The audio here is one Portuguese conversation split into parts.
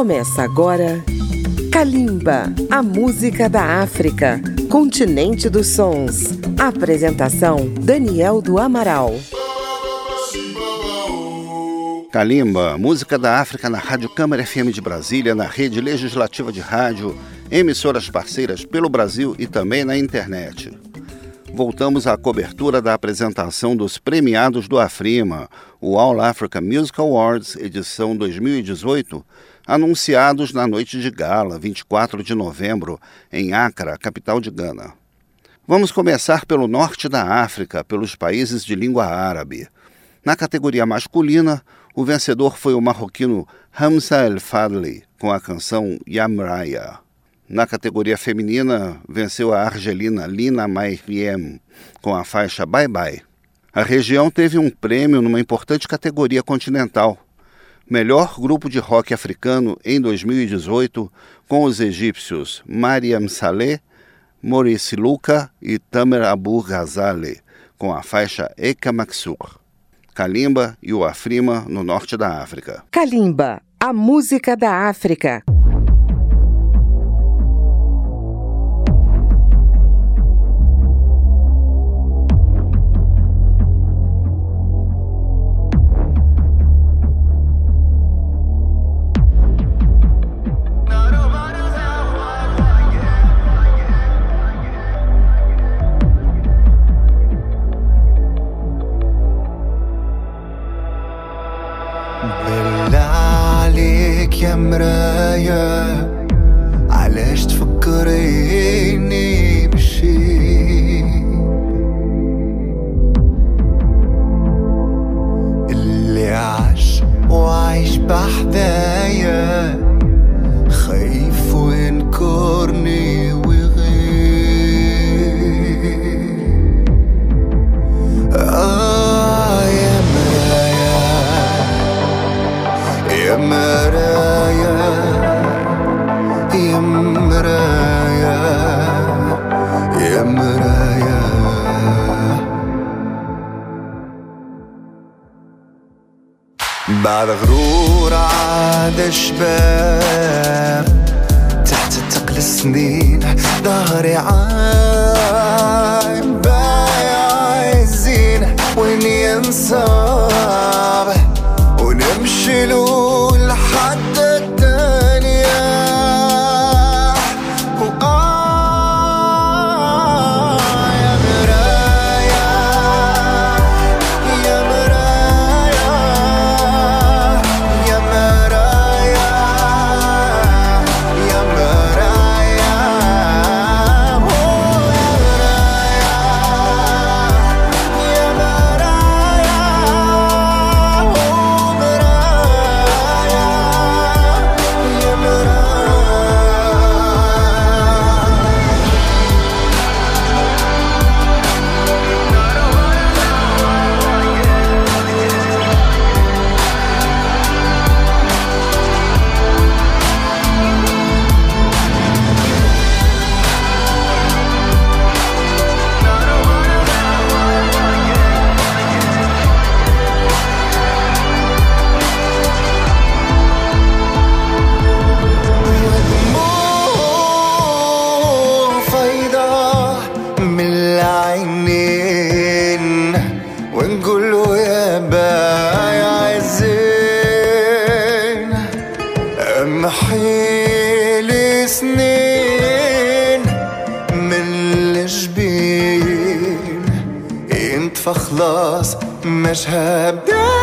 Começa agora Kalimba, a música da África, continente dos sons. Apresentação Daniel do Amaral. Kalimba, música da África na Rádio Câmara FM de Brasília, na rede legislativa de rádio, emissoras parceiras pelo Brasil e também na internet voltamos à cobertura da apresentação dos premiados do Afrima, o All Africa Music Awards edição 2018, anunciados na noite de gala, 24 de novembro, em Accra, capital de Gana. Vamos começar pelo norte da África, pelos países de língua árabe. Na categoria masculina, o vencedor foi o marroquino Hamza El Fadli, com a canção Yamraya. Na categoria feminina, venceu a argelina Lina Mairiem com a faixa Bye Bye. A região teve um prêmio numa importante categoria continental, melhor grupo de rock africano em 2018, com os egípcios Mariam Saleh, Maurice Luca e Tamer Abu Ghazali, com a faixa Eka Maksur. Kalimba e o Afrima, no norte da África. Kalimba, a música da África. بعد غرور عاد شباب تحت ثقل السنين ظهري عايم بايع الزين. وين ينصاب ونمشي له فخلاص مش هبدأ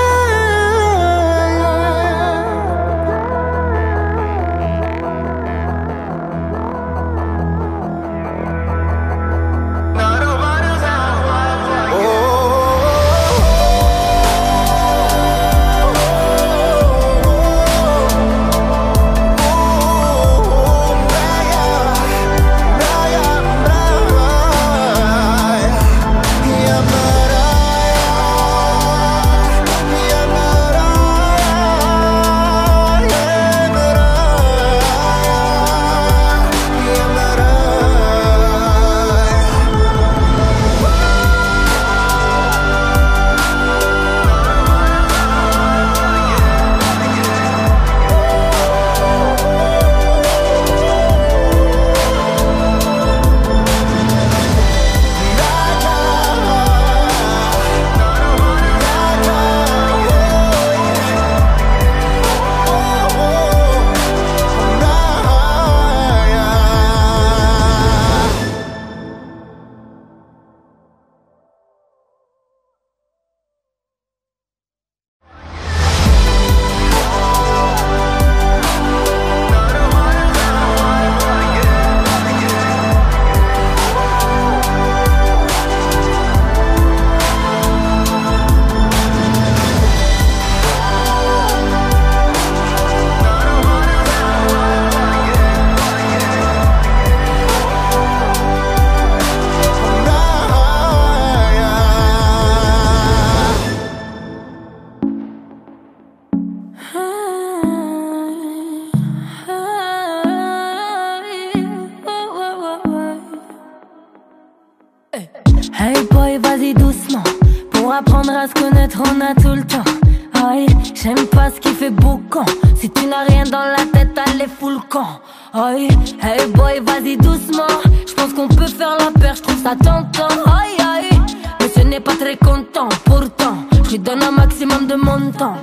Aïe, vas-y doucement. Pour apprendre à se connaître, on a tout le temps. Aïe, j'aime pas ce qui fait boucan. Si tu n'as rien dans la tête, allez fous le camp. Aïe, hey boy, vas-y doucement. Je pense qu'on peut faire la paire, je ça tentant. Aïe, aïe, mais ce n'est pas très content. Pourtant, je lui donne un maximum de mon temps.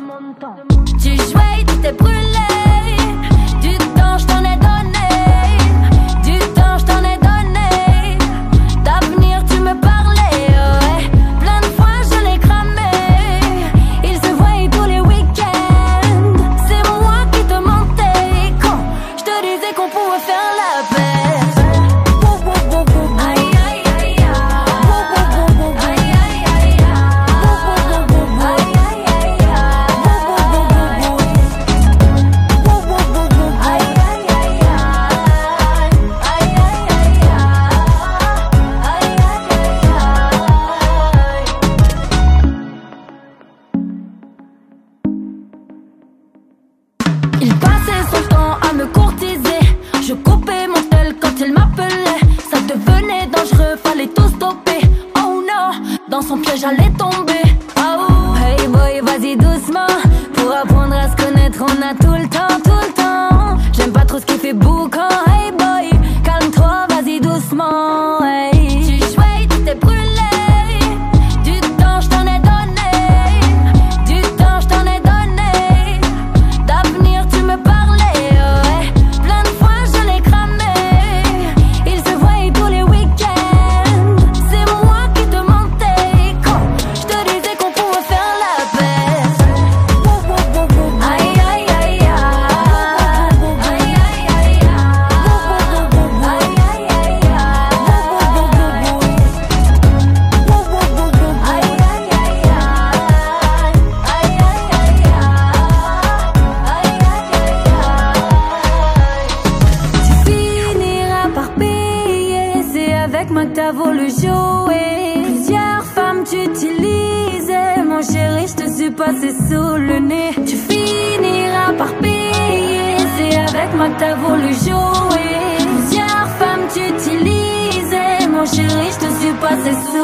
son piège allait tomber. t'as voulu jouer. Plusieurs femmes t'utilisaient, mon chéri, je te suis passé sous.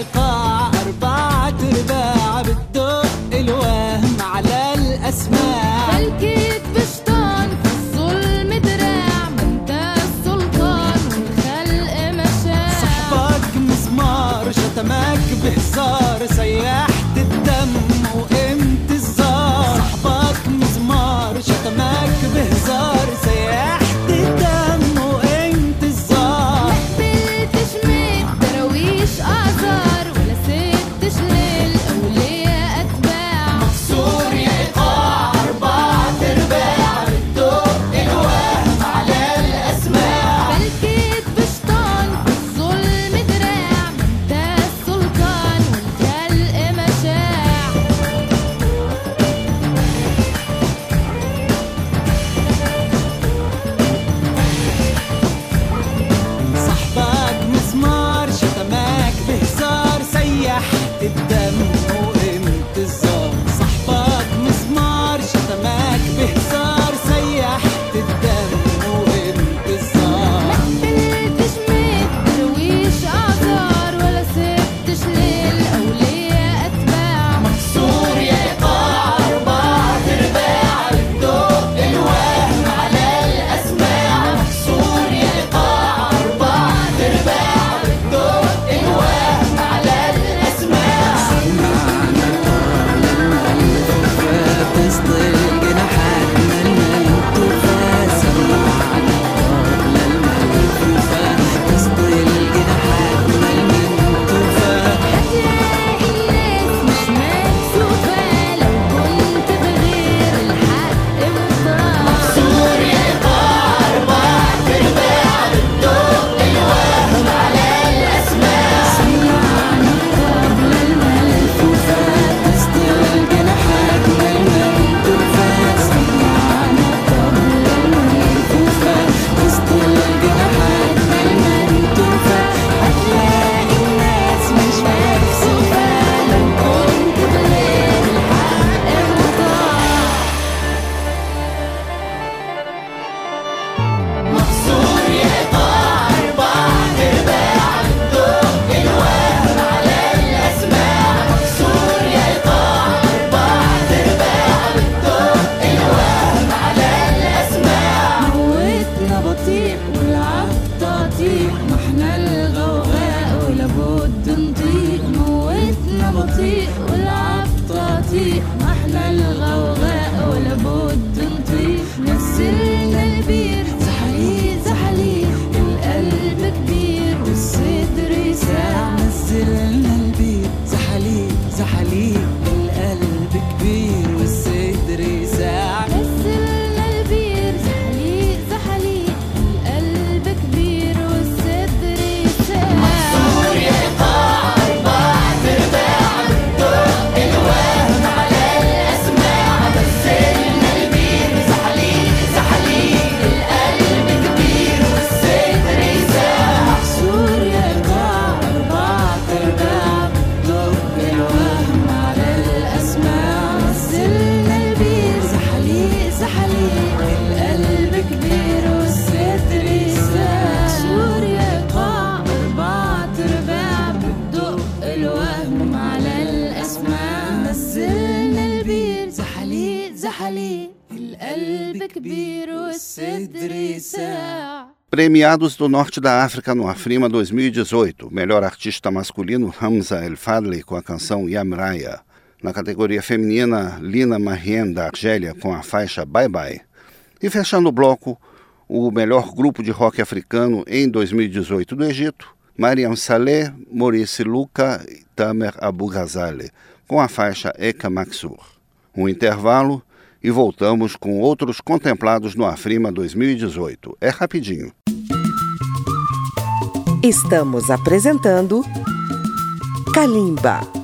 Michael. Yeah. Premiados do Norte da África no Afrima 2018. Melhor artista masculino Hamza El Fadli com a canção Yamraya. Na categoria feminina, Lina Marien da Argélia com a faixa Bye Bye. E fechando o bloco, o melhor grupo de rock africano em 2018 do Egito, Mariam Saleh, Maurice Luca e Tamer Abu Ghazale com a faixa Eka Maksur. Um intervalo e voltamos com outros contemplados no Afrima 2018. É rapidinho. Estamos apresentando Kalimba.